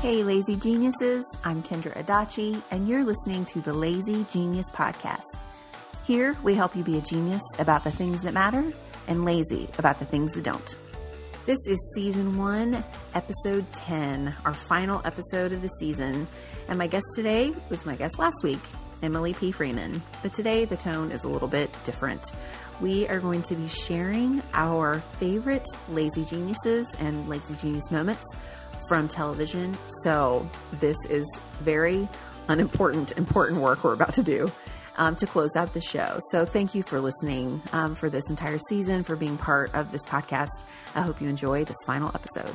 Hey, Lazy Geniuses. I'm Kendra Adachi, and you're listening to the Lazy Genius Podcast. Here, we help you be a genius about the things that matter and lazy about the things that don't. This is season one, episode 10, our final episode of the season. And my guest today was my guest last week, Emily P. Freeman. But today, the tone is a little bit different. We are going to be sharing our favorite lazy geniuses and lazy genius moments from television. So this is very unimportant, important work we're about to do. Um, to close out the show. So, thank you for listening um, for this entire season, for being part of this podcast. I hope you enjoy this final episode.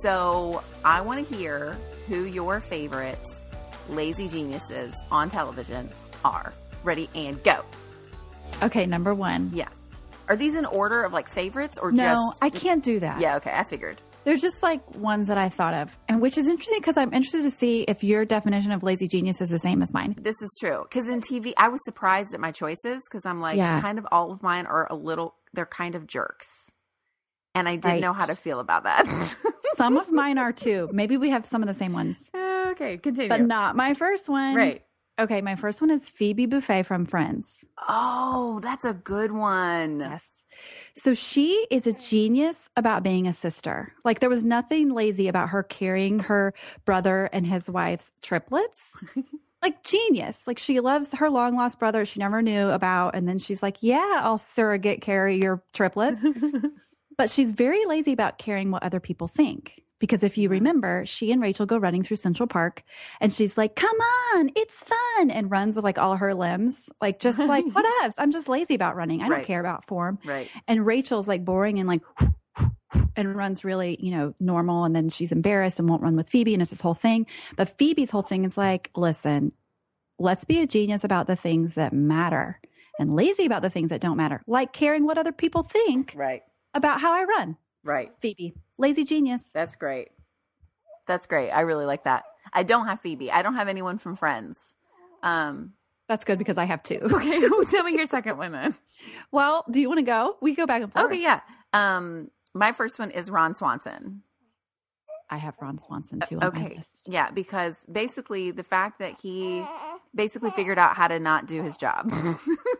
So, I want to hear who your favorite lazy geniuses on television are. Ready and go. Okay, number one. Yeah. Are these in order of like favorites or no, just? I can't do that. Yeah, okay, I figured. There's just like ones that I thought of, and which is interesting because I'm interested to see if your definition of lazy genius is the same as mine. This is true because in TV, I was surprised at my choices because I'm like, Yeah. kind of all of mine are a little, they're kind of jerks, and I didn't know Right. how to feel about that. Some of mine are too. Maybe we have some of the same ones, okay, continue. but not my first one. right. Okay, my first one is Phoebe Buffay from Friends. Oh, that's a good one. Yes. So she is a genius about being a sister. Like there was nothing lazy about her carrying her brother and his wife's triplets. like genius. Like she loves her long lost brother she never knew about. And then she's like, yeah, I'll surrogate carry your triplets. but she's very lazy about caring what other people think. Because if you mm-hmm. remember, she and Rachel go running through Central Park and she's like, come on, it's fun. And runs with like all her limbs, like just like, whatevs. I'm just lazy about running. I don't Right. care about form. Right. And Rachel's like boring and like, and runs really, you know, normal. And then she's embarrassed and won't run with Phoebe. And it's this whole thing. But Phoebe's whole thing is like, listen, let's be a genius about the things that matter and lazy about the things that don't matter, like caring what other people think Right. about how I run. Right. Phoebe, lazy genius. That's great. That's great. I really like that. I don't have Phoebe. I don't have anyone from Friends. Um. That's good because I have two. Okay. tell me your second one then. Well, do you want to go? We go back and forth. Okay. Yeah. Um. My first one is Ron Swanson. I have Ron Swanson too Okay. Yeah, because basically the fact that he basically figured out how to not do his job.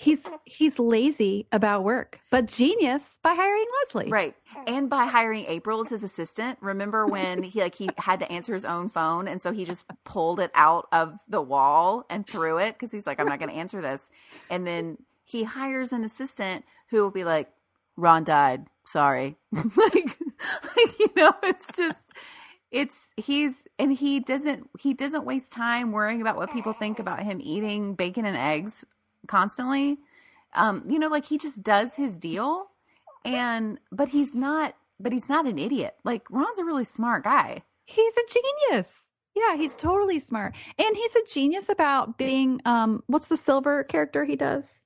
He's he's lazy about work, but genius by hiring Leslie. right. And by hiring April as his assistant. Remember when he like he had to answer his own phone and so he just pulled it out of the wall and threw it because he's like, I'm not gonna answer this. And then he hires an assistant who will be like, Ron died. Sorry. like, like, you know, it's just it's he's and he doesn't he doesn't waste time worrying about what people think about him eating bacon and eggs constantly um you know like he just does his deal and but he's not but he's not an idiot like ron's a really smart guy He's a genius. Yeah, he's totally smart. And he's a genius about being um what's the silver character he does?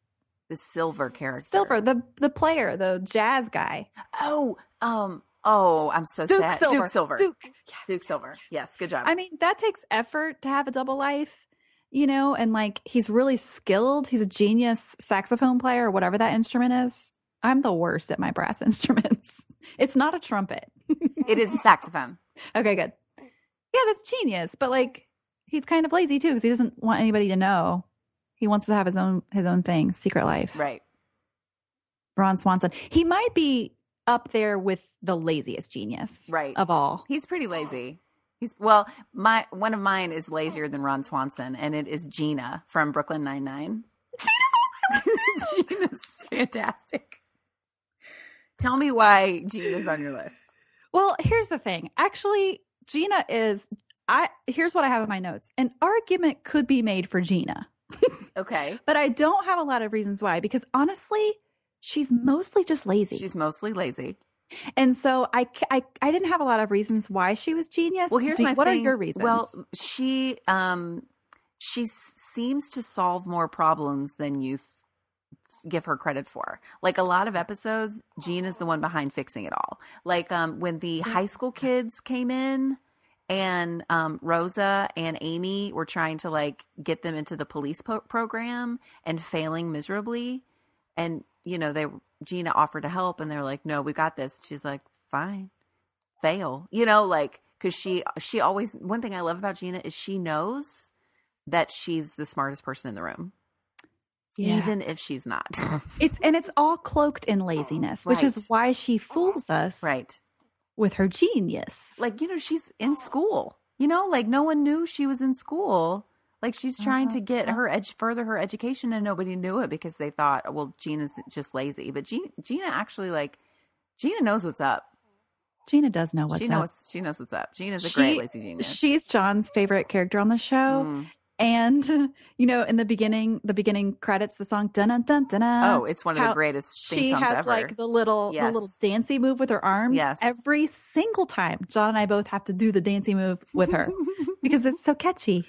the silver character Silver, the the player, the jazz guy. oh um oh i'm so Duke sad Silver. duke silver Duke. Yes, Duke yes, silver yes, yes good job I mean, that takes effort to have a double life, you know, and like he's really skilled. He's a genius saxophone player or whatever that instrument is. I'm the worst at my brass instruments. It's not a trumpet. it is a saxophone Okay, good. Yeah, that's genius. But like, he's kind of lazy too because he doesn't want anybody to know He wants to have his own his own thing, secret life. Right. Ron Swanson. He might be up there with the laziest genius, Right. of all. He's pretty lazy. He's well, my one of mine is lazier than Ron Swanson, and it is Gina from Brooklyn Nine Nine. Gina's on my list. Gina's fantastic. Tell me why Gina's on your list. Well, here's the thing. Actually, Gina is. I here's what I have in my notes. An argument could be made for Gina, Okay. but I don't have a lot of reasons why. Because honestly, she's mostly just lazy. She's mostly lazy. And so I, I, I didn't have a lot of reasons why she was genius. Well, here's Do- my what thing. are your reasons? Well, she um she seems to solve more problems than you th- give her credit for. Like a lot of episodes, Jean is the one behind fixing it all. Like um when the high school kids came in and um Rosa and Amy were trying to like get them into the police po- program and failing miserably and you know they Gina offered to help and they're like no we got this. She's like fine. Fail. You know like because she she always one thing i love about gina is she knows that she's the smartest person in the room Yeah. even if she's not. It's and it's all cloaked in laziness, which is why she fools us right. with her genius. like you know she's in school. You know like no one knew she was in school like she's trying to get her edge further her education and nobody knew it because they thought well gina's just lazy but gina, gina actually like gina knows what's up Gina does know what's she up. she knows what's up gina's a great lazy genius She's John's favorite character on the show. Mm. And you know, in the beginning, the beginning credits, the song dun dun dun dun. oh it's one of the greatest She has ever like the little the little dancey move with her arms. Yes. Every single time, John and I both have to do the dancey move with her because it's so catchy.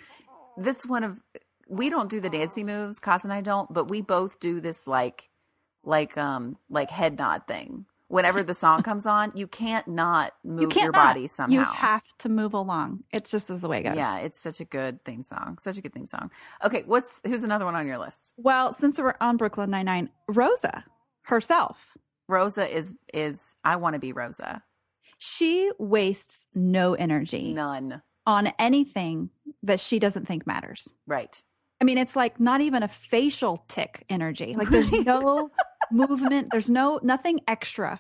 This one of we don't do the dancing moves Kaz and i don't but we both do this like like um like head nod thing. Whenever the song comes on you can't not move you can't your not. body somehow. You have to move along. It's just as the way it goes. yeah it's such a good theme song such a good theme song. Okay what's who's another one on your list? Well, since we're on Brooklyn Nine Nine, Rosa herself, rosa is is i want to be rosa. She wastes no energy. None on anything that she doesn't think matters. right I mean, it's like not even a facial tick energy. Like there's no movement, there's no nothing extra.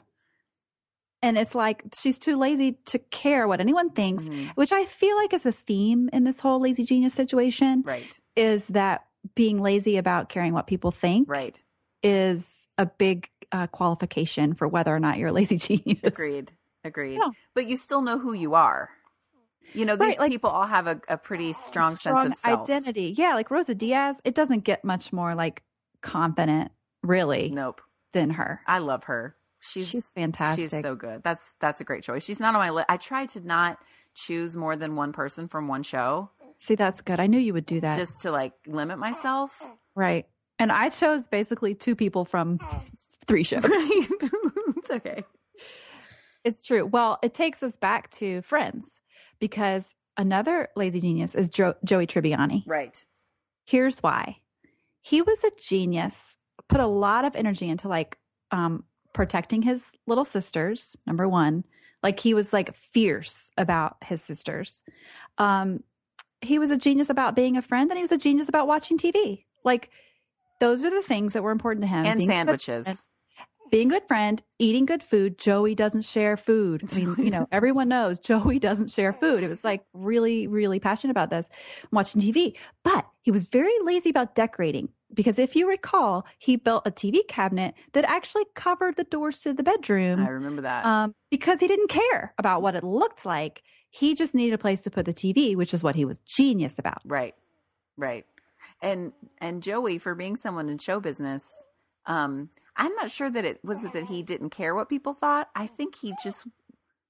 And it's like she's too lazy to care what anyone thinks, Mhm. which I feel like is a theme in this whole lazy genius situation right is that being lazy about caring what people think right is a big uh, qualification for whether or not you're a lazy genius. agreed agreed Yeah. but you still know who you are you know these Right, like- people all have a, a pretty strong, sense of self identity. Yeah, like Rosa Diaz, it doesn't get much more like confident, really, nope than her. I love her. She's She's fantastic. She's so good. That's that's a great choice. She's not on my list. I tried to not choose more than one person from one show, See, that's good. I knew you would do that. just to like limit myself. right. And I chose basically two people from three shows. it's okay. it's true. Well, it takes us back to Friends because another lazy genius is jo- Joey Tribbiani. Right. Here's why. He was a genius, put a lot of energy into like um protecting his little sisters, number 1. Like he was like fierce about his sisters. Um he was a genius about being a friend and he was a genius about watching TV. Like those are the things that were important to him. And Being sandwiches. Being a good friend, eating good food. Joey doesn't share food. I mean, you know, everyone knows Joey doesn't share food. It was like really, really passionate about this, I'm watching TV. But he was very lazy about decorating because if you recall, he built a TV cabinet that actually covered the doors to the bedroom I remember that. um, because he didn't care about what it looked like. He just needed a place to put the TV, which is what he was genius about. right. Right. And and Joey for being someone in show business, um, I'm not sure that it was it that he didn't care what people thought. I think he just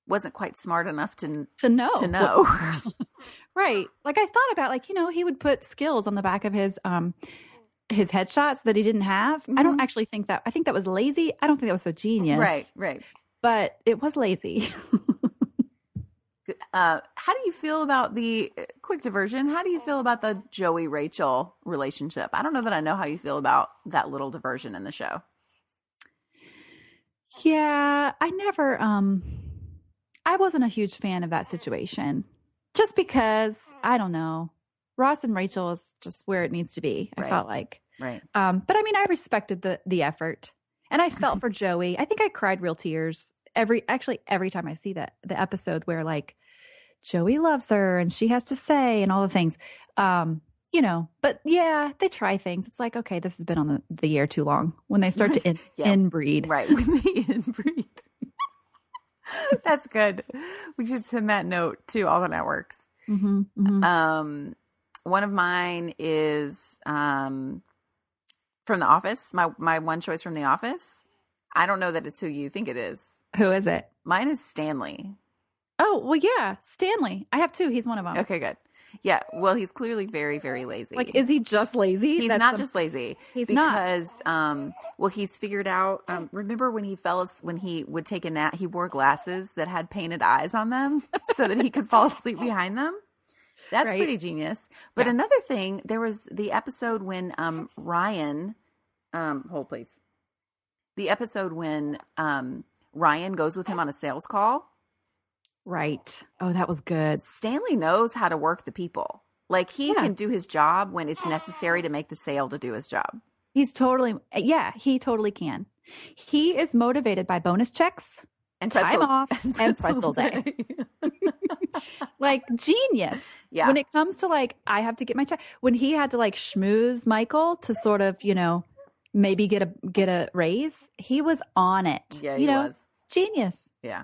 wasn't quite smart enough to To know. to know. Right. Like I thought about like, you know, he would put skills on the back of his um his headshots that he didn't have. I don't Mhm. actually think that I think that was lazy. I don't think that was so genius. Right, right. But it was lazy. Uh, how do you feel about the quick diversion? How do you feel about the Joey Rachel relationship? I don't know that I know how you feel about that little diversion in the show. yeah, I never um I wasn't a huge fan of that situation. Just because, I don't know. Ross and Rachel is just where it needs to be. I Right. felt like. Right. Um, but I mean, I respected the the effort, and I felt for Joey. I think I cried real tears every actually every time I see that the episode where like Joey loves her and she has to say and all the things. Um, you know, but yeah, they try things. It's like okay, this has been on the, the air too long. When they start to in, Yeah. inbreed, Right. When they inbreed. That's good. We should send that note to all the networks. hmm hmm Um, one of mine is um, from The Office. My my one choice from The Office. I don't know that it's who you think it is. Who is it? Mine is Stanley. Oh well, yeah, Stanley. I have two. He's one of them. Okay, good. Yeah. Well, he's clearly very very lazy. Like, is he just lazy? He's That's not just lazy. He's not. because um well he's figured out um remember when he fell as- when he would take a nap he wore glasses that had painted eyes on them so that he could fall asleep behind them. That's Right. pretty genius. But Yeah. another thing, there was the episode when um Ryan um hold please. The episode when um Ryan goes with him on a sales call. Right. Oh, that was good. Stanley knows how to work the people. Like he Yeah. can do his job when it's necessary to make the sale to do his job. He's totally, yeah, he totally can. He is motivated by bonus checks, And time off, and pretzel day. like genius. Yeah. When it comes to like, I have to get my check. When he had to like schmooze Michael to sort of, you know, maybe get a get a raise, he was on it. Yeah, you he know, was. genius. Yeah.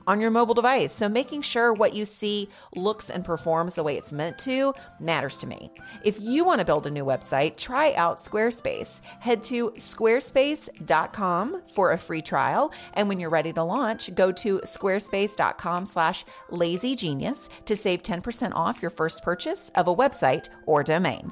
on your mobile device. So making sure what you see looks and performs the way it's meant to matters to me. If you want to build a new website, try out Squarespace. Head to squarespace.com for a free trial. And when you're ready to launch, go to squarespace.com slash lazygenius to save 10% off your first purchase of a website or domain.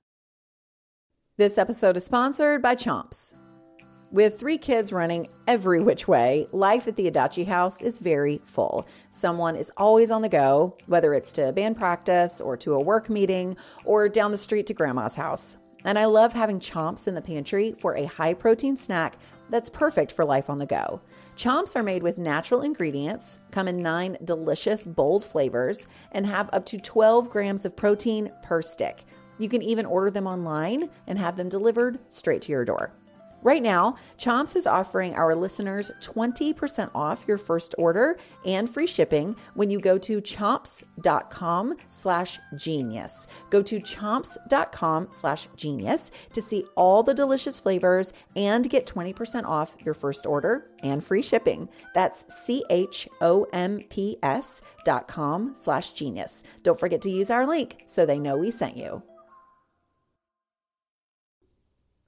This episode is sponsored by Chomps. With three kids running every which way, life at the Adachi house is very full. Someone is always on the go, whether it's to band practice or to a work meeting or down the street to grandma's house. And I love having Chomps in the pantry for a high protein snack that's perfect for life on the go. Chomps are made with natural ingredients, come in nine delicious, bold flavors, and have up to 12 grams of protein per stick. You can even order them online and have them delivered straight to your door. Right now, Chomps is offering our listeners 20% off your first order and free shipping when you go to chomps.com slash genius. Go to chomps.com slash genius to see all the delicious flavors and get 20% off your first order and free shipping. That's C-H-O-M-P-S dot com slash genius. Don't forget to use our link so they know we sent you.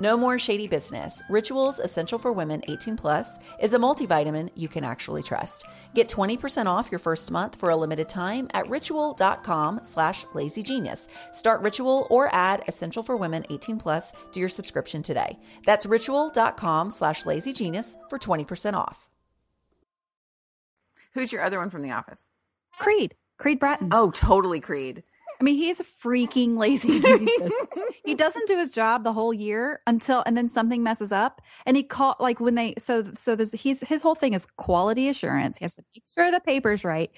No more shady business. Rituals Essential for Women 18 Plus is a multivitamin you can actually trust. Get 20% off your first month for a limited time at ritual.com slash lazygenius. Start Ritual or add Essential for Women 18 Plus to your subscription today. That's ritual.com slash lazygenius for 20% off. Who's your other one from The Office? Creed. Creed Bratton. Oh, totally Creed. I mean, he's a freaking lazy he doesn't do his job the whole year until, and then something messes up. And he caught like when they, so, so there's, he's, his whole thing is quality assurance. He has to make sure the paper's right.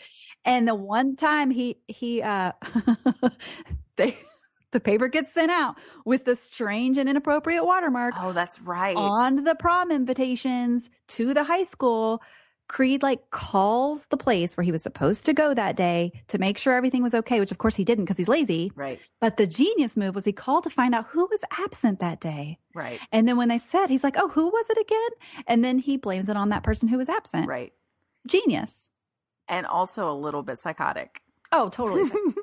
And the one time he, he, uh, they, the paper gets sent out with the strange and inappropriate watermark Oh, that's right. on the prom invitations to the high school. Creed like calls the place where he was supposed to go that day to make sure everything was okay, which of course he didn't because he's lazy. Right, But the genius move was he called to find out who was absent that day. right, And then when they said, he's like, oh, who was it again? And then he blames it on that person who was absent. right. Genius. And also a little bit psychotic. Oh, totally.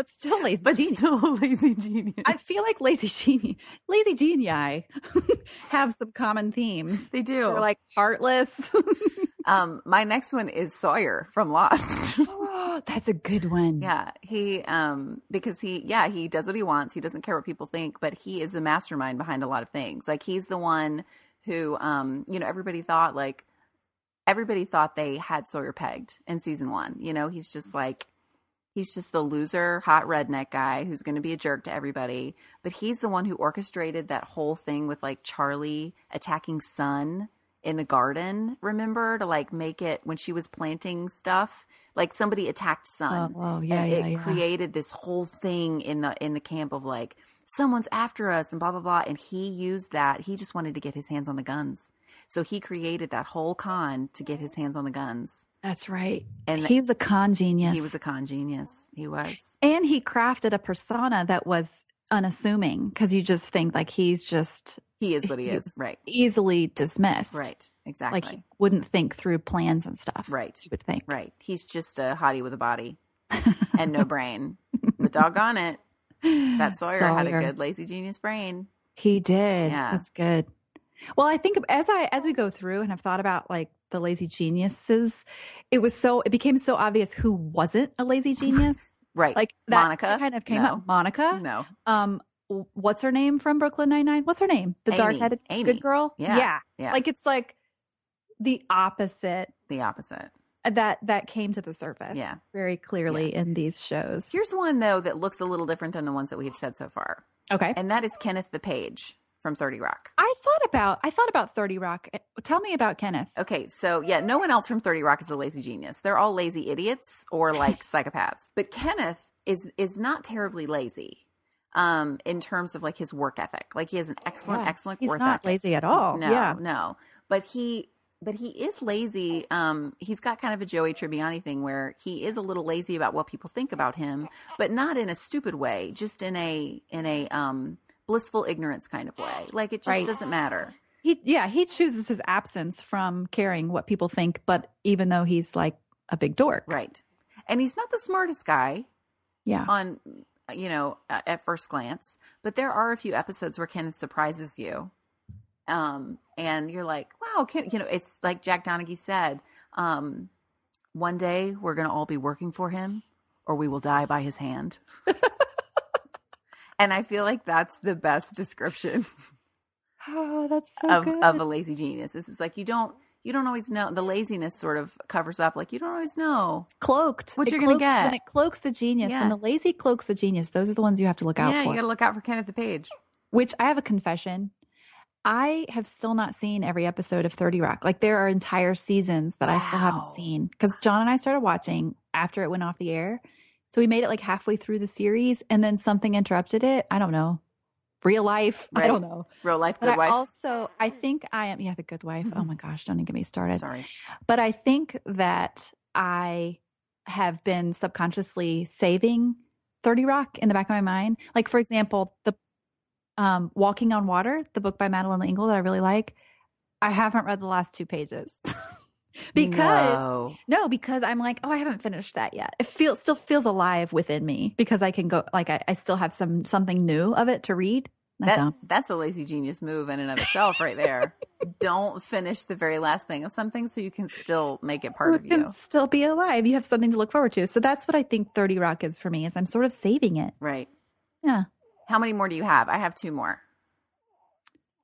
but still lazy But genius. still lazy genius. I feel like lazy genie, lazy genii have some common themes. they do. They're like heartless. um, my next one is Sawyer from Lost. oh, that's a good one. yeah, he um because he yeah, he does what he wants. He doesn't care what people think, but he is the mastermind behind a lot of things. Like he's the one who um, you know, everybody thought like everybody thought they had Sawyer pegged in season 1. You know, he's just like he's just the loser, hot redneck guy who's going to be a jerk to everybody. But he's the one who orchestrated that whole thing with like Charlie attacking Sun in the garden. Remember to like make it when she was planting stuff, like somebody attacked Sun. Oh, oh, yeah, and yeah, it yeah. created this whole thing in the in the camp of like someone's after us and blah blah blah. And he used that. He just wanted to get his hands on the guns. So he created that whole con to get his hands on the guns. That's right. And he was a con genius. He was a con genius. He was. and he crafted a persona that was unassuming because you just think like he's just He is what he is. Right. easily dismissed. Right. Exactly. Like he wouldn't think through plans and stuff. Right. You would think. Right. He's just a hottie with a body and no brain. But doggone it. That Sawyer, had a good lazy genius brain. He did. Yeah. That's good. Well, I think as I as we go through and have thought about like the lazy geniuses, it was so it became so obvious who wasn't a lazy genius. Right. Like that Monica? kind of came No. up. Monica. no. Um what's her name from Brooklyn Nine Nine? What's her name? The dark headed good girl? Yeah. Yeah. Yeah. Like it's like the opposite the opposite. That that came to the surface Yeah. very clearly in these shows. Here's one though that looks a little different than the ones that we've said so far. okay. And that is Kenneth the Page from 30 Rock. I thought about I thought about 30 Rock. Tell me about Kenneth. Okay, so yeah, no one else from 30 Rock is a lazy genius. They're all lazy idiots or like psychopaths. But Kenneth is is not terribly lazy um in terms of like his work ethic. Like he has an excellent Yeah. excellent He's work not ethic. lazy at all. No, Yeah. no. But he but he is lazy. Um he's got kind of a Joey Tribbiani thing where he is a little lazy about what people think about him, but not in a stupid way, just in a in a um blissful ignorance kind of way. Like it just Right. doesn't matter. He yeah, he chooses his absence from caring what people think, but even though he's like a big dork. Right. And he's not the smartest guy Yeah. on you know at first glance, but there are a few episodes where Kenneth surprises you. Um and you're like, "Wow, Ken, you know, it's like Jack Donaghy said, um one day we're going to all be working for him or we will die by his hand." and I feel like that's the best description Oh, that's so of good. of a lazy genius. This is like you don't you don't always know the laziness sort of covers up like you don't always know it's cloaked. What It you're gonna get. When it cloaks the genius, Yeah. when the lazy cloaks the genius, those are the ones you have to look out yeah, for. you got to look out for Kenneth the Page. Which I have a confession. I have still not seen every episode of 30 Rock. Like there are entire seasons that I still haven't seen because John and I started watching after it went off the air. So we made it like halfway through the series and then something interrupted it. I don't know. real life. I don't know. Real life But good I wife. also I think I am yeah, the good wife. Oh mm-hmm. my gosh, don't even get me started. Sorry. But I think that I have been subconsciously saving 30 Rock in the back of my mind. Like, for example, the um, Walking on Water, the book by Madeleine L'Engle that I really like. I haven't read the last two pages because No. no, because I'm like, oh, I haven't finished that yet. It feels still feels alive within me because I can go like I, I still have some something new of it to read. That, that's a lazy genius move in and of itself, right there. Don't finish the very last thing of something so you can still make it part of it can you. still be alive. You have something to look forward to. So that's what I think 30 Rock is for me. Is I'm sort of saving it. Right. Yeah. How many more do you have? I have two more.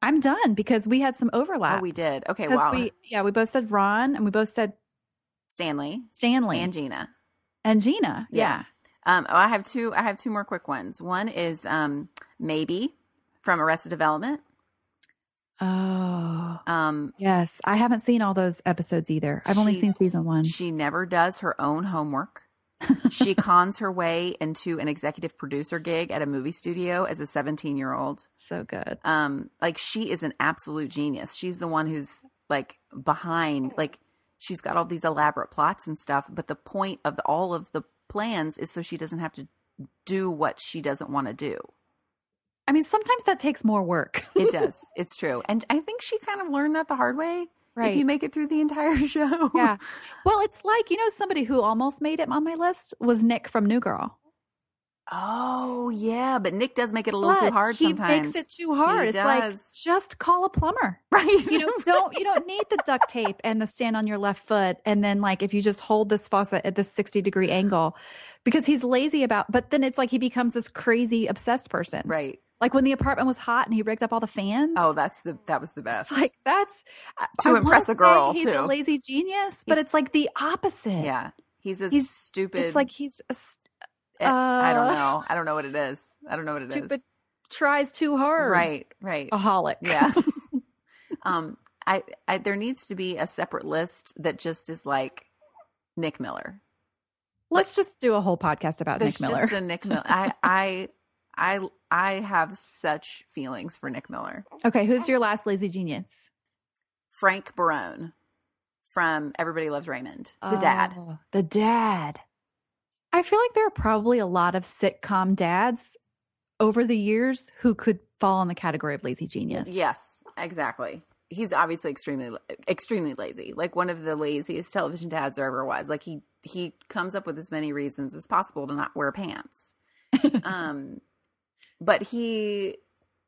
I'm done because we had some overlap. Oh, we did. Okay, wow. we, yeah, we both said Ron and we both said Stanley Stanley and Gina. and Gina. Yeah. Yeah. Um, oh, I have two. I have two more quick ones. One is um, Maeby from Arrested Development. Oh, Um, yes. I haven't seen all those episodes either. I've only seen season one. she never does her own homework. She cons her way into an executive producer gig at a movie studio as a 17 year old. So good. Um, like she is an absolute genius. She's the one who's like behind, like she's got all these elaborate plots and stuff. But the point of all of the plans is so she doesn't have to do what she doesn't want to do. I mean, sometimes that takes more work. It does. it's true. And I think she kind of learned that the hard way. Right. If you make it through the entire show. yeah. Well, it's like, you know, somebody who almost made it on my list was Nick from New Girl. Oh yeah, but Nick does make it a little But too hard he sometimes. makes it too hard. He it's like just call a plumber. right. You know, don't you don't need the duct tape and the stand on your left foot and then like if you just hold this faucet at this 60 degree angle because he's lazy about but then it's like he becomes this crazy obsessed person. right. Like when the apartment was hot and he rigged up all the fans. Oh, that's the that was the best. it's like that's To I impress a girl, He's too. a lazy genius, but it's like the opposite. yeah, he's a He's- stupid. It's like he's a eh, I don't uh, know. I don't know what it is. I don't know what it is. stupid tries too hard. Right. Right. Aholic. Yeah. um. I, I there needs to be a separate list that just is like Nick Miller. Let's just do a whole podcast about Nick Miller. just a Nick Miller. I I I I have such feelings for Nick Miller. okay, who's your last lazy genius? Frank Barone from Everybody Loves Raymond, the dad. Oh, The dad. I feel like there are probably a lot of sitcom dads over the years who could fall in the category of lazy genius. Yes, exactly. He's obviously extremely extremely lazy. Like one of the laziest television dads there ever was. Like he he comes up with as many reasons as possible to not wear pants. um but he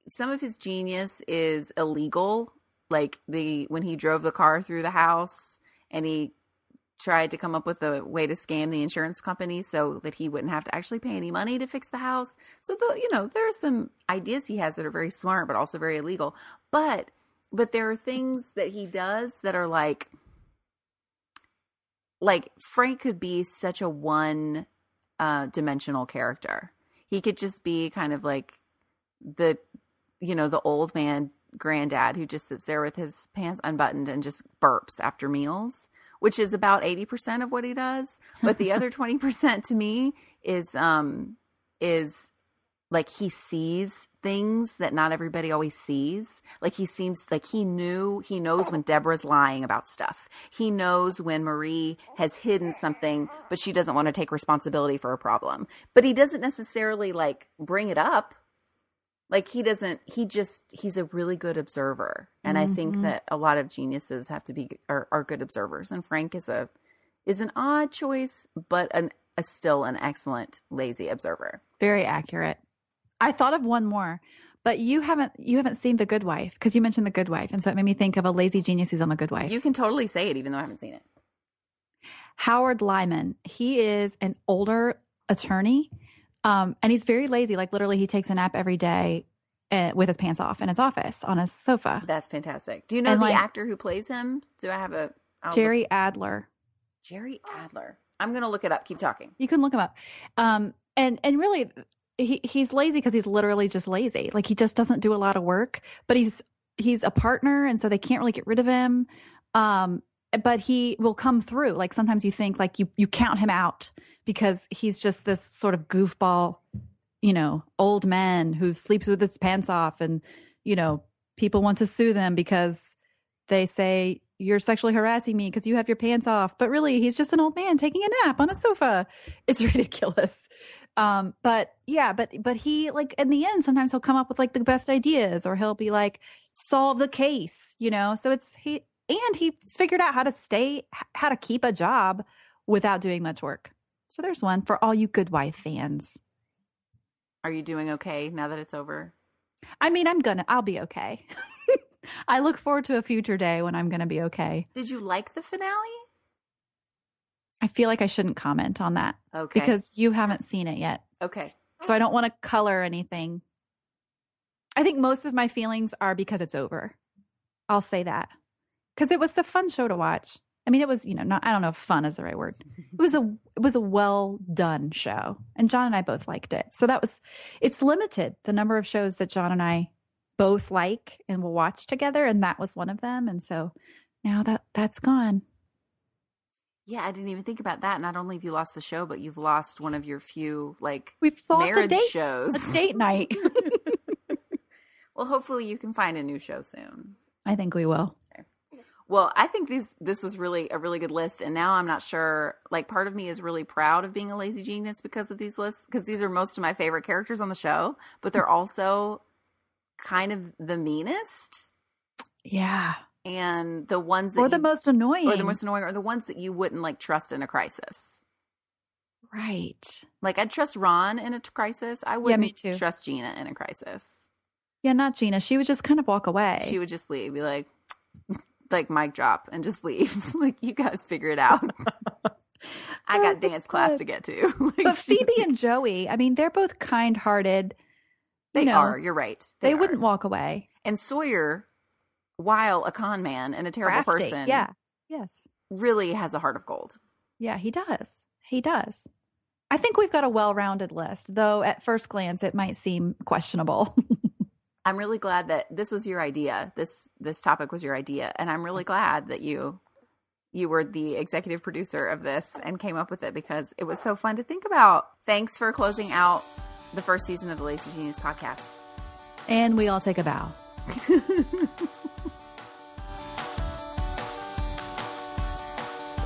some of his genius is illegal. Like the when he drove the car through the house and he tried to come up with a way to scam the insurance company so that he wouldn't have to actually pay any money to fix the house. So the you know there are some ideas he has that are very smart but also very illegal. But but there are things that he does that are like like frank could be such a one uh dimensional character he could just be kind of like the you know the old man granddad who just sits there with his pants unbuttoned and just burps after meals which is about 80% of what he does. But the other 20% to me is um is like he sees things that not everybody always sees. Like he seems like he knew, he knows when Deborah's lying about stuff. He knows when Marie has hidden something, but she doesn't want to take responsibility for a problem. But he doesn't necessarily like bring it up. Like he doesn't, he just, he's a really good observer. And I think mm-hmm. that a lot of geniuses have to be, are, are good observers. And Frank is a, is an odd choice, but an, a still an excellent lazy observer. Very accurate. I thought of one more, but you haven't you haven't seen The Good Wife because you mentioned The Good Wife, and so it made me think of a lazy genius who's on The Good Wife. You can totally say it, even though I haven't seen it. Howard Lyman. He is an older attorney, um, and he's very lazy. Like literally, he takes a nap every day uh, with his pants off in his office on his sofa. That's fantastic. Do you know And, the like- actor who plays him? Do I have a I'll look- Jerry Adler. Jerry Adler? I'm gonna look it up. Keep talking. You can look him up. Um, and and really, he he's lazy because he's literally just lazy. Like he just doesn't do a lot of work. But he's he's a partner, and so they can't really get rid of him. Um, but he will come through. Like sometimes you think like you you count him out because he's just this sort of goofball you know, old man who sleeps with his pants off and, you know, people want to sue them because they say you're sexually harassing me because you have your pants off. But really, he's just an old man taking a nap on a sofa. It's ridiculous. Um, but yeah, but but he like in the end, sometimes he'll come up with like the best ideas, or he'll be like solve the case, you know. So it's he and he's figured out how to stay, how to keep a job without doing much work. So there's one for all you Good Wife fans. Are you doing okay now that it's over? I mean, I'm gonna, I'll be okay. I look forward to a future day when I'm gonna be okay. Did you like the finale? I feel like I shouldn't comment on that. Okay. Because you haven't seen it yet. Okay. So I don't want to color anything. I think most of my feelings are because it's over. I'll say that. Because it was a fun show to watch. I mean, it was, you know, not I don't know if fun is the right word. It was a it was a well done show. And John and I both liked it. So that was it's limited the number of shows that John and I both like and will watch together and that was one of them and so now that that's gone. Yeah, I didn't even think about that. Not only have you lost the show, but you've lost one of your few like We've lost a marriage date shows. a date night. well, hopefully you can find a new show soon. I think we will. Well, I think this this was really a really good list, and now I'm not sure. Like, part of me is really proud of being a lazy genius because of these lists, because these are most of my favorite characters on the show, but they're also kind of the meanest Yeah. And the ones that Or the you- most annoying. or the most annoying, or the ones that you wouldn't like trust in a crisis. right. Like, I'd trust Ron in a crisis. I wouldn't too. trust Gina in a crisis. Yeah, not Gina. She would just kind of walk away. She would just leave, be like, like mic drop, and just leave. like, you guys figure it out. I Oh, got that's dance class good. to get to. Like, but Phoebe and Joey, I mean, they're both kind-hearted. You they know, are. You're right. They, are. wouldn't walk away. And Sawyer, while a con man and a terrible Crafty. person, Yeah. Yes. really has a heart of gold. Yeah, he does. He does. I think we've got a well-rounded list, though at first glance it might seem questionable. I'm really glad that this was your idea. This this topic was your idea, and I'm really glad that you you were the executive producer of this and came up with it because it was so fun to think about. Thanks for closing out the first season of the Lazy Genius podcast. and we all take a bow.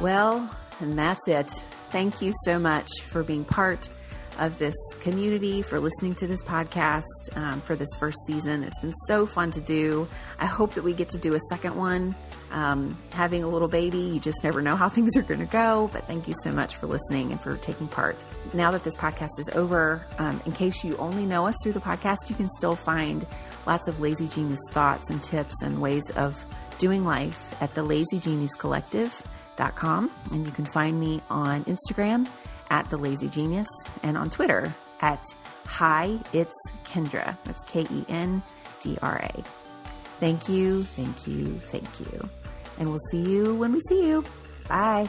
Well, and that's it. Thank you so much for being part of this community, for listening to this podcast, um, for this first season. It's been so fun to do. I hope that we get to do a second one. Um, having a little baby, you just never know how things are going to go. But thank you so much for listening and for taking part. Now that this podcast is over, um, in case you only know us through the podcast, you can still find lots of Lazy Genius thoughts and tips and ways of doing life at the Lazy Genius Collective com, and you can find me on Instagram at the Lazy Genius and on Twitter at Hi It's Kendra. That's K E N D R A. Thank you, thank you, thank you, and we'll see you when we see you. Bye.